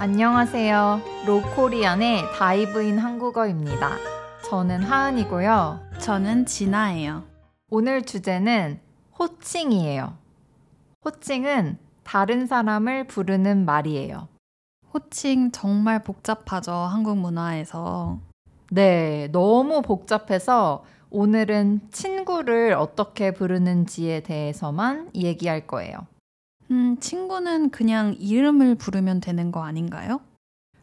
안녕하세요. 로코리안의 다이브인 한국어입니다. 저는 하은이고요. 저는 진아예요. 오늘 주제는 호칭이에요. 호칭은 다른 사람을 부르는 말이에요. 호칭 정말 복잡하죠, 한국 문화에서. 네, 너무 복잡해서 오늘은 친구를 어떻게 부르는지에 대해서만 얘기할 거예요. 음, 친구는 그냥 이름을 부르면 되는 거 아닌가요?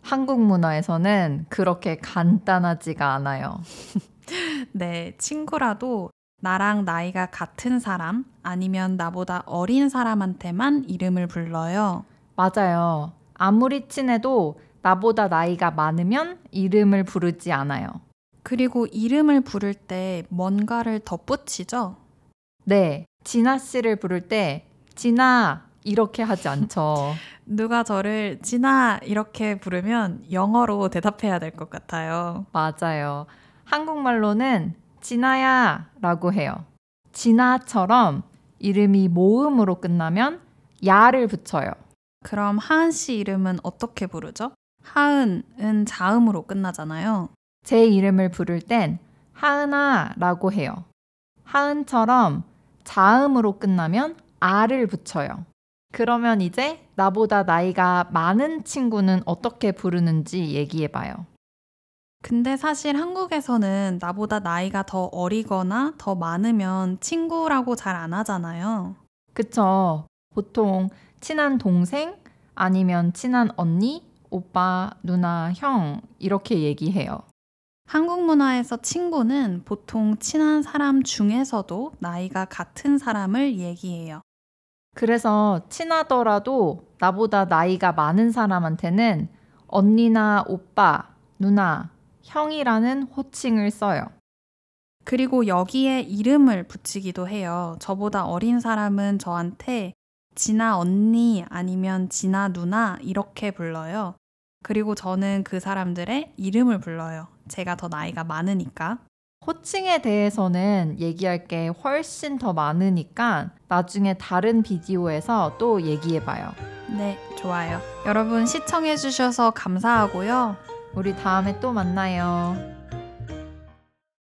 한국 문화에서는 그렇게 간단하지가 않아요. 네, 친구라도 나랑 나이가 같은 사람 아니면 나보다 어린 사람한테만 이름을 불러요. 맞아요. 아무리 친해도 나보다 나이가 많으면 이름을 부르지 않아요. 그리고 이름을 부를 때 뭔가를 덧붙이죠? 네, 진아 씨를 부를 때 진아 이렇게 하지 않죠. 누가 저를 진아 이렇게 부르면 영어로 대답해야 될 것 같아요. 맞아요. 한국말로는 진아야 라고 해요. 진아처럼 이름이 모음으로 끝나면 야를 붙여요. 그럼 하은 씨 이름은 어떻게 부르죠? 하은은 자음으로 끝나잖아요. 제 이름을 부를 땐 하은아 라고 해요. 하은처럼 자음으로 끝나면 아를 붙여요. 그러면 이제 나보다 나이가 많은 친구는 어떻게 부르는지 얘기해 봐요. 근데 사실 한국에서는 나보다 나이가 더 어리거나 더 많으면 친구라고 잘 안 하잖아요. 그쵸. 보통 친한 동생 아니면 친한 언니, 오빠, 누나, 형 이렇게 얘기해요. 한국 문화에서 친구는 보통 친한 사람 중에서도 나이가 같은 사람을 얘기해요. 그래서 친하더라도 나보다 나이가 많은 사람한테는 언니나 오빠, 누나, 형이라는 호칭을 써요. 그리고 여기에 이름을 붙이기도 해요. 저보다 어린 사람은 저한테 진아 언니 아니면 진아 누나 이렇게 불러요. 그리고 저는 그 사람들의 이름을 불러요. 제가 더 나이가 많으니까. 호칭에 대해서는 얘기할 게 훨씬 더 많으니까 나중에 다른 비디오에서 또 얘기해봐요. 네, 좋아요. 여러분 시청해주셔서 감사하고요. 우리 다음에 또 만나요.